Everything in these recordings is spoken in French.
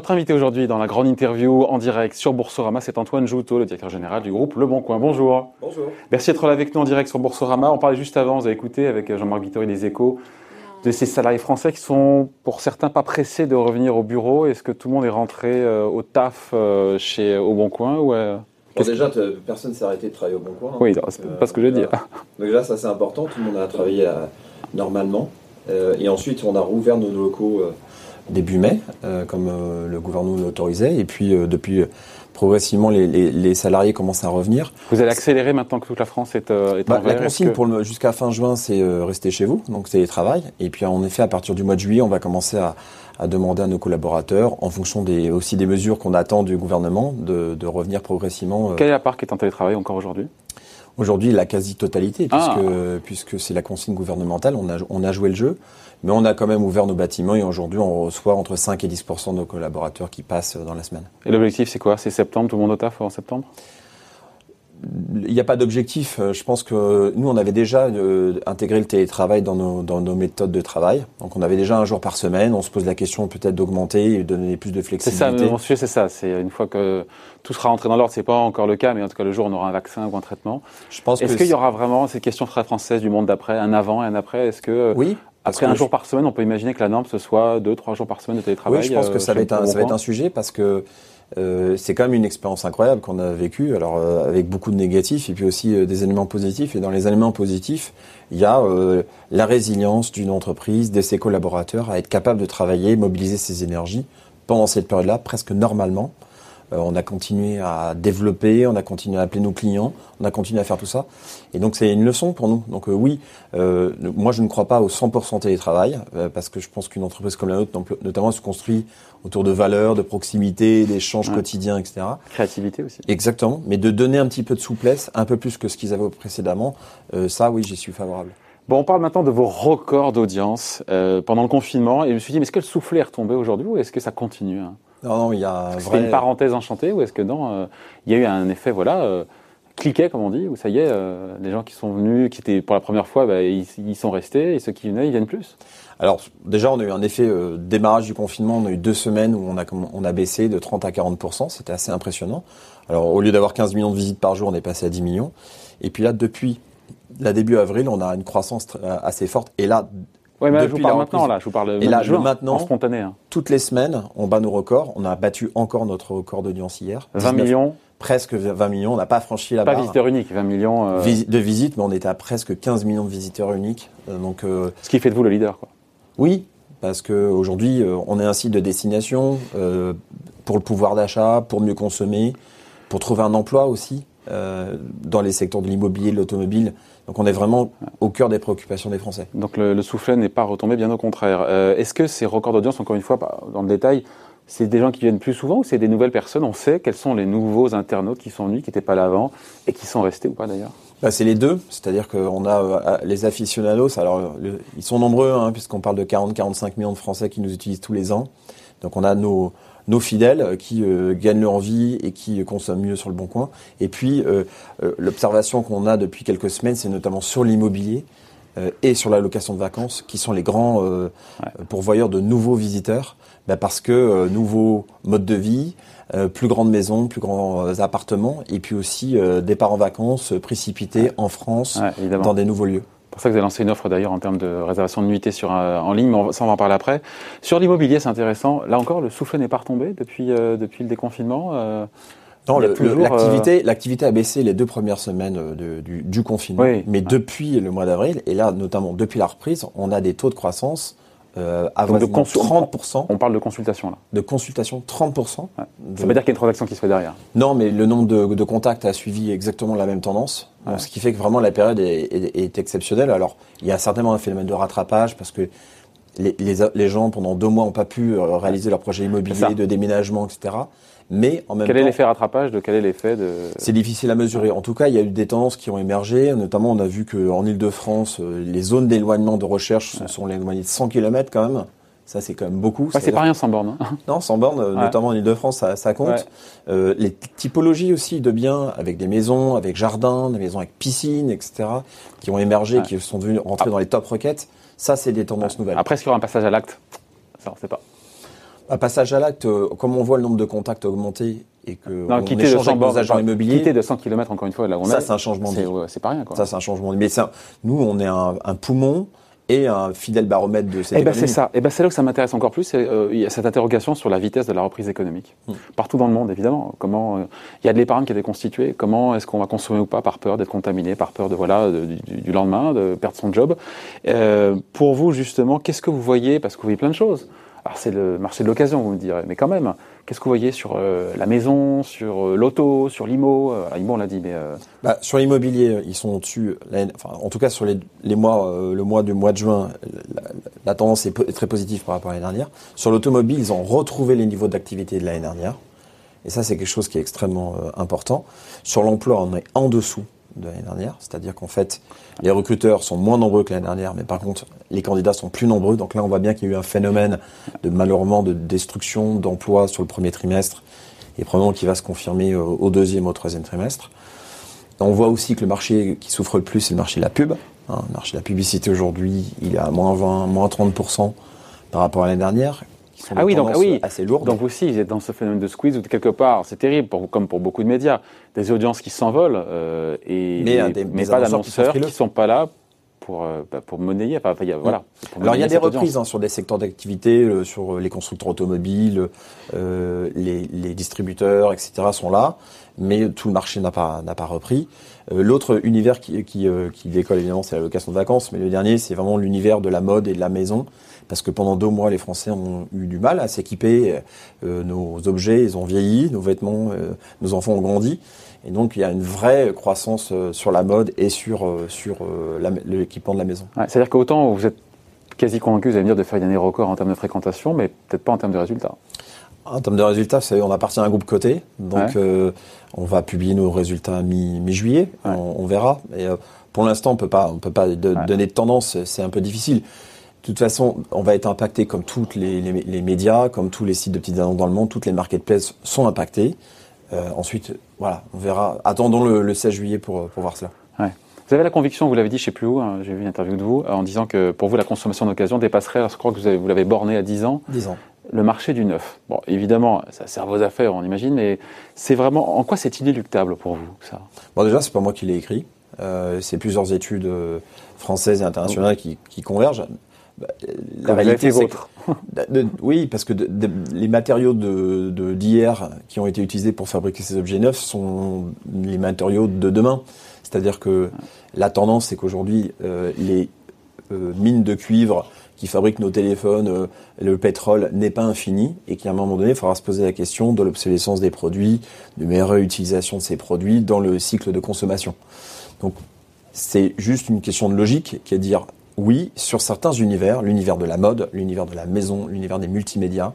Votre invité aujourd'hui dans la grande interview en direct sur Boursorama, c'est Antoine Joutot, le directeur général du groupe Le Bon Coin. Bonjour. Bonjour. Merci d'être là avec nous en direct sur Boursorama. On parlait juste avant, vous avez écouté avec Jean-Marc Vittori des Échos, de ces salariés français qui sont pour certains pas pressés de revenir au bureau. Est-ce que tout le monde est rentré euh, au taf euh, chez Au Bon Coin ou, euh, Bon, déjà, te- personne s'est arrêté de travailler au bon coin. hein. Oui, c'est pas ce que je veux dire. Donc là, ça c'est important. Tout le monde a travaillé euh, normalement. Euh, et ensuite, on a rouvert nos locaux euh, début mai, euh, comme euh, le gouvernement l'autorisait. Et puis, euh, depuis, progressivement, les, les- les salariés commencent à revenir. Vous allez accélérer maintenant que toute la France est, euh, est Bah, en la consigne que- pour le- jusqu'à fin juin, c'est euh, rester chez vous, donc télétravail. Et puis, en effet, à partir du mois de juillet, on va commencer à, à demander à nos collaborateurs, en fonction des, aussi des mesures qu'on attend du gouvernement, de, de revenir progressivement. euh, Quelle est la part qui est en télétravail encore aujourd'hui? Aujourd'hui, la quasi-totalité, puisque, Ah. puisque c'est la consigne gouvernementale, on a, on a joué le jeu, mais on a quand même ouvert nos bâtiments et aujourd'hui, on reçoit entre 5 et 10 de nos collaborateurs qui passent dans la semaine. Et l'objectif, c'est quoi? C'est septembre, tout le monde au taf en septembre? Il n'y a pas d'objectif. Euh, Je pense que nous, on avait déjà euh, intégré le télétravail dans nos, dans nos méthodes de travail. Donc, on avait déjà un jour par semaine. On se pose la question peut-être d'augmenter et de donner plus de C'est ça, flexibilité. mon sujet, c'est ça. C'est une fois que tout sera rentré dans l'ordre, c'est pas encore le cas, mais en tout cas, le jour où on aura un vaccin ou un traitement. Je pense Est-ce qu'il y aura vraiment cette question très française du monde d'après, un avant et un après? Est-ce que oui. parce après un je- jour par semaine, on peut imaginer que la norme ce soit deux, trois jours par semaine de télétravail Oui, je pense euh, que ça va être un, le ça va être Bon un sujet parce que euh, c'est quand même une expérience incroyable qu'on a vécue, alors euh, avec beaucoup de négatifs et puis aussi euh, des éléments positifs. Et dans les éléments positifs, il y a euh, la résilience d'une entreprise, de ses collaborateurs à être capable de travailler, mobiliser ses énergies pendant cette période-là, presque normalement. Euh, on a continué à développer, on a continué à appeler nos clients, on a continué à faire tout ça. Et donc c'est une leçon pour nous. Donc euh, oui, euh, moi je ne crois pas au 100% télétravail, euh, parce que je pense qu'une entreprise comme la nôtre, notamment, se construit autour de valeurs, de proximité, d'échanges Ouais. quotidiens, etc. Créativité aussi. Exactement. Mais de donner un petit peu de souplesse, un peu plus que ce qu'ils avaient précédemment, euh, ça oui, j'y suis favorable. Bon, on parle maintenant de vos records d'audience euh, pendant le confinement. Et je me suis dit, mais est-ce que le soufflet est retombé aujourd'hui ou est-ce que ça continue hein? Non, non, il y a C'était une parenthèse enchantée ou est-ce que non euh, Il y a eu un effet, voilà, euh, cliquet, comme on dit, où ça y est, euh, les gens qui sont venus, qui étaient pour la première fois, bah, ils, ils sont restés et ceux qui venaient, ils viennent plus. Alors déjà, on a eu un effet euh, démarrage du confinement. On a eu deux semaines où on a, on a baissé de 30 à 40% C'était assez impressionnant. Alors au lieu d'avoir 15 millions de visites par jour, on est passé à 10 millions. Et puis là, depuis la début avril, on a une croissance assez forte. Et là, Oui, mais là, je vous parle maintenant, là, je vous parle Et là, juin, maintenant- en spontané. hein. toutes les semaines, on bat nos records. On a battu encore notre record d'audience hier. 20 19 millions, Presque 20 millions. On n'a pas franchi la pas barre visiteurs uniques, 20 millions, euh, visi- de visites, mais on était à presque 15 millions de visiteurs uniques. Euh, donc euh, ce qui fait de vous le leader. Quoi. Oui, parce qu'aujourd'hui, on est un site de destination pour le pouvoir d'achat, pour mieux consommer, pour trouver un emploi aussi euh, dans les secteurs de l'immobilier, de l'automobile. Donc on est vraiment au cœur des préoccupations des Français. Donc le, le soufflet n'est pas retombé, bien au contraire. Euh, Est-ce que ces records d'audience, encore une fois, pas dans le détail, c'est des gens qui viennent plus souvent ou c'est des nouvelles personnes? On sait quels sont les nouveaux internautes qui sont venus, qui n'étaient pas là avant et qui sont restés ou pas d'ailleurs Bah, c'est les deux, c'est-à-dire qu'on a euh, les aficionados, alors le- ils sont nombreux, hein, puisqu'on parle de 40-45 millions de Français qui nous utilisent tous les ans. Donc on a nos, nos fidèles euh, qui euh, gagnent leur vie et qui consomment mieux sur le bon coin. Et puis euh, euh, l'observation qu'on a depuis quelques semaines, c'est notamment sur l'immobilier et sur la location de vacances, qui sont les grands pourvoyeurs de nouveaux visiteurs, bah, parce que nouveaux modes de vie, plus grandes maisons, plus grands appartements, et puis aussi euh, départ en vacances précipités en France, Ouais, dans des nouveaux lieux. C'est pour ça que vous avez lancé une offre d'ailleurs en termes de réservation de nuitées sur, euh, en ligne, mais on ça on va en parler après. Sur l'immobilier, c'est intéressant. Là encore, le souffle n'est pas retombé depuis, euh, depuis le déconfinement. euh, Non, toujours, le- l'activité, l'activité a baissé les deux premières semaines euh, de- du, du confinement, Oui. mais depuis le mois d'avril, et là notamment depuis la reprise, on a des taux de croissance euh, de avoisinant consul- 30%, on parle de consultation là. de consultation 30%. Ouais. de- Ça veut dire qu'il y a une transaction qui se fait derrière. Non, mais le nombre de, de contacts a suivi exactement la même tendance. Donc, ce qui fait que vraiment la période est, est- est exceptionnelle. Alors, il y a certainement un phénomène de rattrapage parce que les, les, les gens, pendant deux mois, n'ont pas pu euh, réaliser leur projet immobilier, de déménagement, etc. Mais en même Quel est l'effet rattrapage de quel est l'effet de. c'est difficile à mesurer. En tout cas, il y a eu des tendances qui ont émergé. Notamment, on a vu qu'en Ile-de-France, euh, les zones d'éloignement de recherche sont, sont éloignées de 100 km quand même. Ça, c'est quand même beaucoup. Ouais, c'est pas rien sans borne. hein. non, sans borne, euh, Ouais. notamment en Ile-de-France, ça, ça compte. Ouais. Euh, les typologies aussi de biens avec des maisons, avec jardin, des maisons avec piscine, etc., qui ont émergé, qui sont devenus rentrer dans les top requêtes. Ça, c'est des tendances nouvelles. Après, est-ce qu'il y aura un passage à l'acte? Ça, on ne sait pas. Un passage à l'acte, euh, comme on voit le nombre de contacts augmenter et que Non, on quitter échange 100 avec nos agents immobiliers, quitter de 100 km encore une fois là où on ça est, c'est un changement de c'est vie. c'est pas rien quoi. Ça c'est un changement de vie. Mais ça, nous, on est un, un poumon et un fidèle baromètre de cette Eh ben c'est ça. Eh ben c'est là que ça m'intéresse encore plus. euh, il y a cette interrogation sur la vitesse de la reprise économique Mm. partout dans le monde, évidemment. Comment euh, il y a de l'épargne qui a été constituée. Comment est-ce qu'on va consommer ou pas par peur d'être contaminé, par peur de voilà de- du, du lendemain, de perdre son job. Euh, pour vous justement, qu'est-ce que vous voyez? Parce que vous voyez plein de choses. Alors c'est le marché de l'occasion, vous me direz, mais quand même, qu'est-ce que vous voyez sur euh, la maison, sur euh, l'auto, sur l'IMO? Euh, Bah, sur l'immobilier, ils sont au-dessus. en tout cas, sur le mois du mois de juin, la, tendance est, est très positive par rapport à l'année dernière. Sur l'automobile, ils ont retrouvé les niveaux d'activité de l'année dernière. Et ça, c'est quelque chose qui est extrêmement important. Sur l'emploi, on est en dessous de l'année dernière. C'est-à-dire qu'en fait, les recruteurs sont moins nombreux que l'année dernière, mais par contre, les candidats sont plus nombreux. Donc là, on voit bien qu'il y a eu un phénomène de malheureusement de destruction d'emplois sur le premier trimestre et probablement qui va se confirmer euh, au deuxième, au troisième trimestre. On voit aussi que le marché qui souffre le plus, c'est le marché de la pub. Hein, le marché de la publicité aujourd'hui, il est à moins 20, moins 30% par rapport à l'année dernière. Qui sont Ah oui, donc- ah oui. assez lourdes. Donc vous aussi, vous êtes dans ce phénomène de squeeze où quelque part, c'est terrible, pour, comme pour beaucoup de médias, des audiences qui s'envolent euh, et Mais, euh, des- mais des pas qui d'annonceurs qui sont pas là pour euh, bah, pour monnayer. Enfin, il y a- voilà. pour Alors il y a des reprises hein, sur des secteurs d'activité, euh, sur les constructeurs automobiles, euh, les, les distributeurs, etc. sont là, mais tout le marché n'a pas n'a pas repris. Euh, L'autre univers qui euh, qui décolle évidemment, c'est la location de vacances, mais le dernier, c'est vraiment l'univers de la mode et de la maison, parce que pendant deux mois, les Français ont eu du mal à s'équiper. Euh, nos objets, ils ont vieilli, nos vêtements, nos enfants ont grandi. Et donc, il y a une vraie croissance sur la mode et sur, sur l'équipement de la maison. C'est-à-dire qu'autant vous êtes quasi convaincu, vous allez me dire, de faire une année record en termes de fréquentation, mais peut-être pas en termes de résultats. En termes de résultats, on appartient à un groupe coté, donc Ouais. euh, on va publier nos résultats mi- mi-juillet, Ouais. on, on verra. Et, euh, pour l'instant, on peut pas, on peut pas de- Ouais. donner de tendance, c'est un peu difficile. De toute façon, on va être impacté comme tous les, les- les médias, comme tous les sites de petites annonces dans le monde, toutes les marketplaces sont impactés. Euh, ensuite, voilà, on verra. Attendons le, le 16 juillet pour, pour voir cela. Vous avez la conviction, vous l'avez dit, je sais plus où, hein, j'ai vu une interview de vous, en disant que pour vous, la consommation d'occasion dépasserait, je crois que vous l'avez borné à 10 ans, 10 ans. Le marché du neuf. Bon, évidemment, ça sert vos affaires, on imagine, mais c'est vraiment, en quoi c'est inéluctable pour vous, ça? Bon, déjà, c'est pas moi qui l'ai écrit. Euh, c'est plusieurs études euh, françaises et internationales qui, qui convergent. Bah, Comme vous avez fait c'est oui, parce que de- de- les matériaux de d'hier qui ont été utilisés pour fabriquer ces objets neufs sont les matériaux de demain. C'est-à-dire que la tendance, c'est qu'aujourd'hui, euh, les euh, mines de cuivre qui fabriquent nos téléphones, euh, le pétrole n'est pas infini et qu'à un moment donné, il faudra se poser la question de l'obsolescence des produits, de meilleure utilisation de ces produits dans le cycle de consommation. Donc, c'est juste une question de logique qui est de dire oui, sur certains univers, l'univers de la mode, l'univers de la maison, l'univers des multimédias,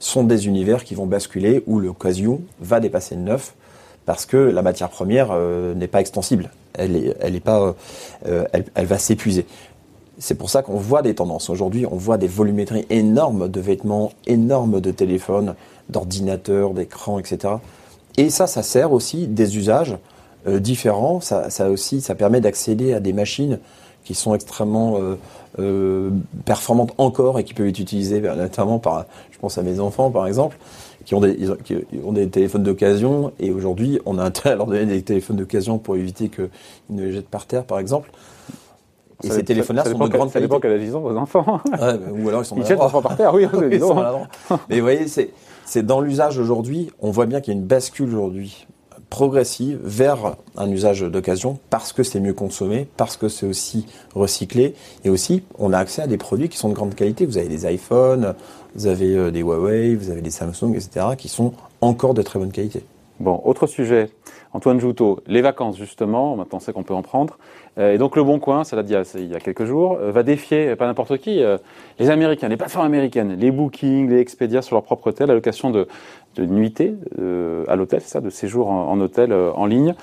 sont des univers qui vont basculer où l'occasion va dépasser le neuf parce que la matière première euh, n'est pas extensible. Elle est, pas, euh, elle va s'épuiser. C'est pour ça qu'on voit des tendances. Aujourd'hui, on voit des volumétries énormes de vêtements, énormes de téléphones, d'ordinateurs, d'écrans, etc. Et ça, ça sert aussi des usages euh, différents. Ça, ça aussi, ça permet d'accéder à des machines qui sont extrêmement euh, euh, performantes encore et qui peuvent être utilisées euh, notamment par, je pense à mes enfants par exemple, qui ont des, ils ont, qui ont des téléphones d'occasion et aujourd'hui on a intérêt à leur donner des téléphones d'occasion pour éviter qu'ils ne les jettent par terre par exemple. Et Ça ces téléphones-là sont de grande Ça dépend qualité. quel âge ils ont, vos enfants. Ouais, ou alors ils sont Ils jettent l'enfant par terre, oui, Ils sont maladroits. Mais vous voyez, c'est, c'est dans l'usage aujourd'hui, on voit bien qu'il y a une bascule aujourd'hui progressive vers un usage d'occasion parce que c'est mieux consommé, parce que c'est aussi recyclé et aussi on a accès à des produits qui sont de grande qualité. Vous avez des iPhones, vous avez euh, des Huawei, vous avez des Samsung, etc. qui sont encore de très bonne qualité. Bon, autre sujet. Antoine Joutot, les vacances justement, maintenant sait qu'on peut en prendre. Euh, et donc Le Bon Coin, ça date d'il y a- c'est il y a quelques jours, euh, va défier, pas n'importe qui, euh, les Américains, les plateformes américaines, les Booking, les Expedia sur leur propre hôtel, la location de, de nuitée à l'hôtel, c'est ça, de séjour en, hôtel en ligne.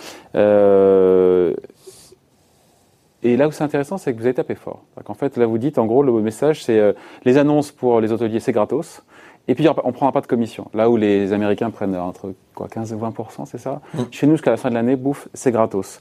Et là où c'est intéressant, c'est que vous avez tapé fort. En fait, là vous dites, en gros, le message, c'est les annonces pour les hôteliers, c'est gratos. Et puis, on ne prendra pas de commission. Là où les Américains prennent entre quoi, 15 et 20 c'est ça? Mm. Chez nous, jusqu'à la fin de l'année, bouffe, c'est gratos.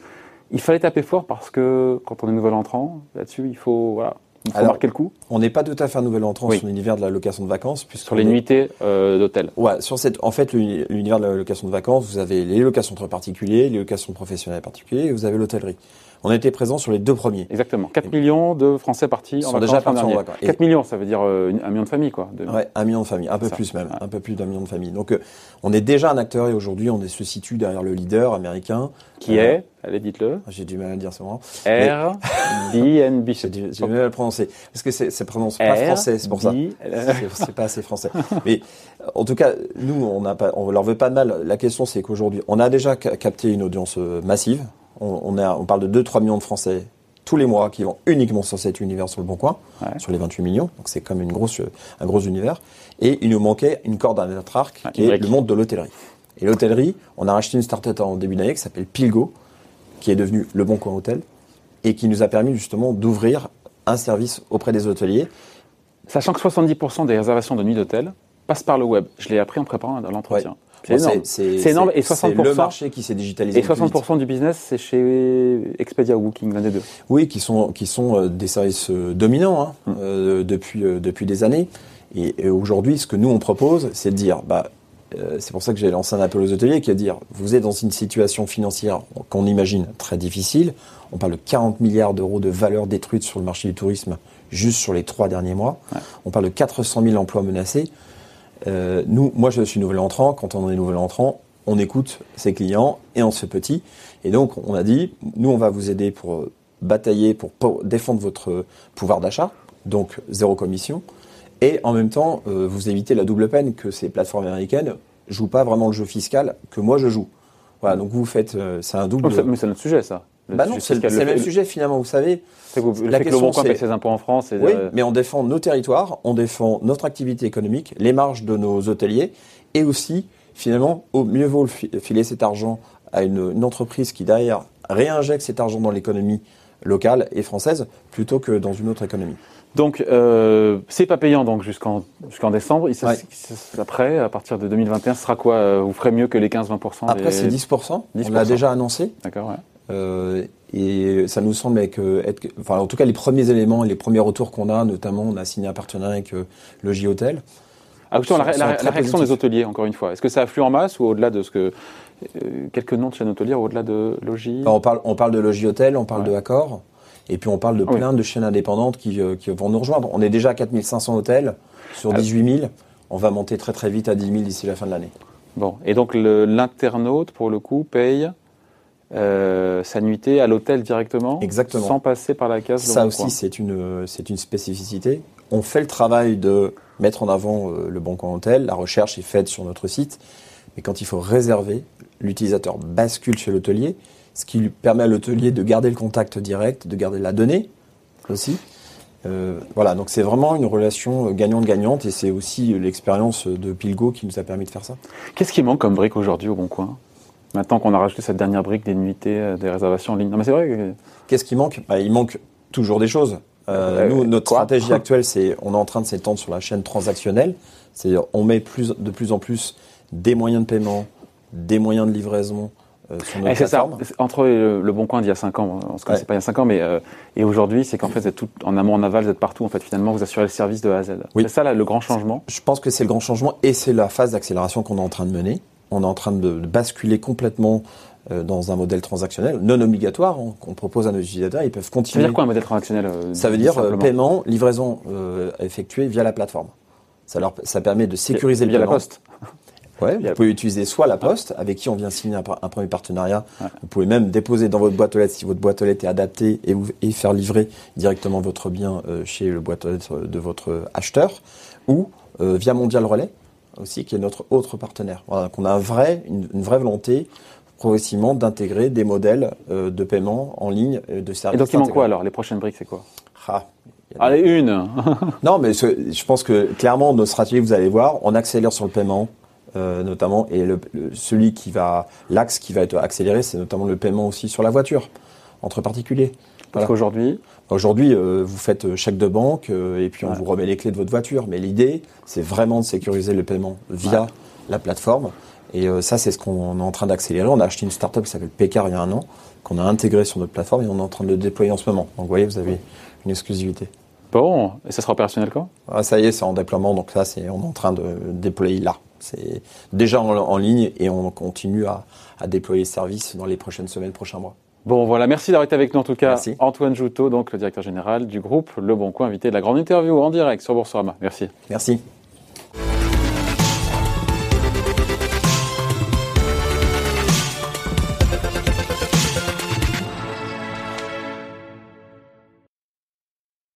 Il fallait taper fort parce que quand on est nouvel entrant, là-dessus, il faut. Voilà. Il faut marquer le coup On n'est pas tout à fait un nouvel entrant Oui. sur l'univers de la location de vacances. Sur les nuitées euh, d'hôtel. Ouais, sur cette, en fait, l'uni- l'univers de la location de vacances, vous avez les locations entre particuliers, les locations professionnelles et particuliers, et vous avez l'hôtellerie. On était présent sur les deux premiers. Exactement. 4 millions de Français partis Sont en déjà vacances l'an partis en vacances. Et- 4 millions, ça veut dire euh, un million de familles, quoi. de- Ouais, un million de familles, un peu Ça, plus même, ouais. un peu plus d'un million de familles. Donc, euh, on est déjà un acteur et aujourd'hui, on est- se situe derrière le leader américain. Qui Euh, est, allez, dites-le, J'ai du mal à le dire ce moment. Airbnb. J'ai du, j'ai du mal à le prononcer. Parce que c'est, prononce pas français, c'est pour ça. B, C'est, pas assez français. Mais en tout cas, nous, on on leur veut pas de mal. La question, c'est qu'aujourd'hui, on a déjà ca- capté une audience massive. On, on, a, on parle de 2-3 millions de Français tous les mois qui vont uniquement sur cet univers sur le Bon Coin, Ouais. sur les 28 millions. Donc c'est comme une grosse, un gros univers. Et il nous manquait une corde à notre arc, Ah, qui est le monde de l'hôtellerie. Et l'hôtellerie, on a racheté une start-up en début d'année qui s'appelle Pilgo, qui est devenu le Bon Coin Hôtel, et qui nous a permis justement d'ouvrir un service auprès des hôteliers. Sachant que 70% des réservations de nuit d'hôtel passent par le web. Je l'ai appris en préparant l'entretien. Ouais. C'est énorme. C'est énorme. Et c'est 60%, le marché qui s'est digitalisé. et le plus vite. 60% du business, c'est chez Expedia ou Booking, l'un des deux. Oui, qui sont, qui sont euh, des services euh, dominants hein, Mm. euh, depuis, euh, depuis des années. Et, et aujourd'hui, ce que nous, on propose, c'est de dire, bah, euh, c'est pour ça que j'ai lancé un appel aux hôteliers, qui est de dire, vous êtes dans une situation financière qu'on imagine très difficile. On parle de 40 milliards d'euros de valeur détruite sur le marché du tourisme juste sur les trois derniers mois. Ouais. On parle de 400 000 emplois menacés. Euh, nous, moi, je suis nouvel entrant. Quand on est nouvel entrant, on écoute ses clients et on se fait petit. Et donc, on a dit, nous, on va vous aider pour euh, batailler, pour, défendre votre pouvoir d'achat, donc zéro commission, et en même temps, euh, vous évitez la double peine que ces plateformes américaines jouent pas vraiment le jeu fiscal que moi je joue. Voilà, donc vous faites, euh, c'est un double. Mais c'est notre sujet, ça. Le Bah non, c'est le, même sujet finalement, vous savez. Que vous- La fait que le question, Bon Coin c'est- paye ses impôts en France. et, Oui, euh, mais on défend nos territoires, on défend notre activité économique, les marges de nos hôteliers, et aussi, finalement, au mieux vaut le fi- filer cet argent à une, une entreprise qui, derrière, réinjecte cet argent dans l'économie locale et française, plutôt que dans une autre économie. Donc, euh, c'est pas payant donc jusqu'en jusqu'en décembre. Ouais. Après, à partir de 2021, ce sera quoi euh, Vous ferez mieux que les 15-20% Après, des- c'est 10%, on 10%. l'a déjà annoncé, D'accord, ouais. Euh, et ça nous semble être, être- enfin, en tout cas, les premiers éléments et les premiers retours qu'on a, notamment, on a signé un partenariat avec euh, le J-Hôtel, Ah, la, la- la réaction des hôteliers, encore une fois. Est-ce que ça afflue en masse ou au-delà de ce que. euh, quelques noms de chaînes hôtelières au-delà de Logis? Enfin, on, parle, on parle de Logis Hôtel, on parle Ouais. de Accor, et puis on parle de Ah oui. plein de chaînes indépendantes qui, qui vont nous rejoindre. On est déjà à 4500 hôtels sur Ah. 18 000. On va monter très très vite à 10 000 d'ici la fin de l'année. Bon, et donc l'internaute, pour le coup, paye euh, sa nuitée à l'hôtel directement Exactement. Sans passer par la case. Ça aussi, c'est une, c'est une spécificité. On fait le travail de mettre en avant euh, le Bon Coin Hôtel. La recherche est faite sur notre site. Mais quand il faut réserver, l'utilisateur bascule chez l'hôtelier, ce qui lui permet à l'hôtelier de garder le contact direct, de garder la donnée aussi. Euh, voilà, donc c'est vraiment une relation euh, gagnante-gagnante et c'est aussi l'expérience de Pilgo qui nous a permis de faire ça. Qu'est-ce qui manque comme brique aujourd'hui au Bon Coin? Maintenant qu'on a rajouté cette dernière brique des nuitées, euh, des réservations en ligne. Non, mais c'est vrai. que- Qu'est-ce qui manque? Bah, Il manque toujours des choses. Euh, Euh, nous, notre quoi? stratégie actuelle, c'est on est en train de s'étendre sur la chaîne transactionnelle. C'est-à-dire, on met plus, de plus en plus des moyens de paiement, des moyens de livraison euh, sur notre c'est ça. Entre le, le Bon Coin d'il y a 5 ans, on se connaissait Ouais. pas il y a 5 ans, mais euh, et aujourd'hui, c'est qu'en fait, vous êtes tout en amont, en aval, vous êtes partout. En fait, finalement, vous assurez le service de A à Z. Oui. C'est ça là, le grand changement? Je pense que c'est le grand changement et c'est la phase d'accélération qu'on est en train de mener. On est en train de, basculer complètement euh, dans un modèle transactionnel non obligatoire hein, qu'on propose à nos utilisateurs. Ils peuvent Ça veut continuer. dire quoi un modèle transactionnel euh, Ça veut dire euh, simplement paiement, livraison euh, effectuée via la plateforme. Ça, leur, ça permet de sécuriser via le la paiement. poste. Ouais, Via- vous pouvez utiliser soit la poste, avec qui on vient signer un, premier partenariat. Ouais. Vous pouvez même déposer dans votre boîte aux lettres si votre boîte aux lettres est adaptée et, faire livrer directement votre bien euh, chez le boîte aux lettres de votre acheteur. Ou via Mondial Relais aussi, qui est notre autre partenaire. Voilà, qu'on a un vrai, une, une vraie volonté progressivement d'intégrer des modèles euh, de paiement en ligne euh, de Et services. donc, il manque quoi alors Les prochaines briques, c'est quoi? Ah, des- Allez, une non, mais ce- je pense que clairement, nos stratégies, vous allez voir, on accélère sur le paiement, euh, notamment, et le, le- celui qui va, l'axe qui va être accéléré, c'est notamment le paiement aussi sur la voiture, entre particuliers. Parce Voilà. qu'aujourd'hui, Aujourd'hui, euh, vous faites euh, chèque de banque euh, et puis on Ouais. vous remet les clés de votre voiture. Mais l'idée, c'est vraiment de sécuriser le paiement via Ouais. la plateforme. Et euh, ça, c'est ce qu'on est en train d'accélérer. On a acheté une startup qui s'appelle Pécard il y a un an, qu'on a intégré sur notre plateforme et on est en train de le déployer en ce moment. Donc, vous voyez, vous avez une exclusivité. Bon, et ça sera opérationnel quand? Ah, Ça y est, c'est en déploiement, donc là, c'est, on est en train de déployer là. C'est déjà en, ligne et on continue à, à déployer le service dans les prochaines semaines, prochains mois. Bon, voilà, merci d'avoir été avec nous en tout cas. Merci. Antoine Joutot, donc le directeur général du groupe Le Bon Coin, invité de la grande interview en direct sur Boursorama. Merci. Merci.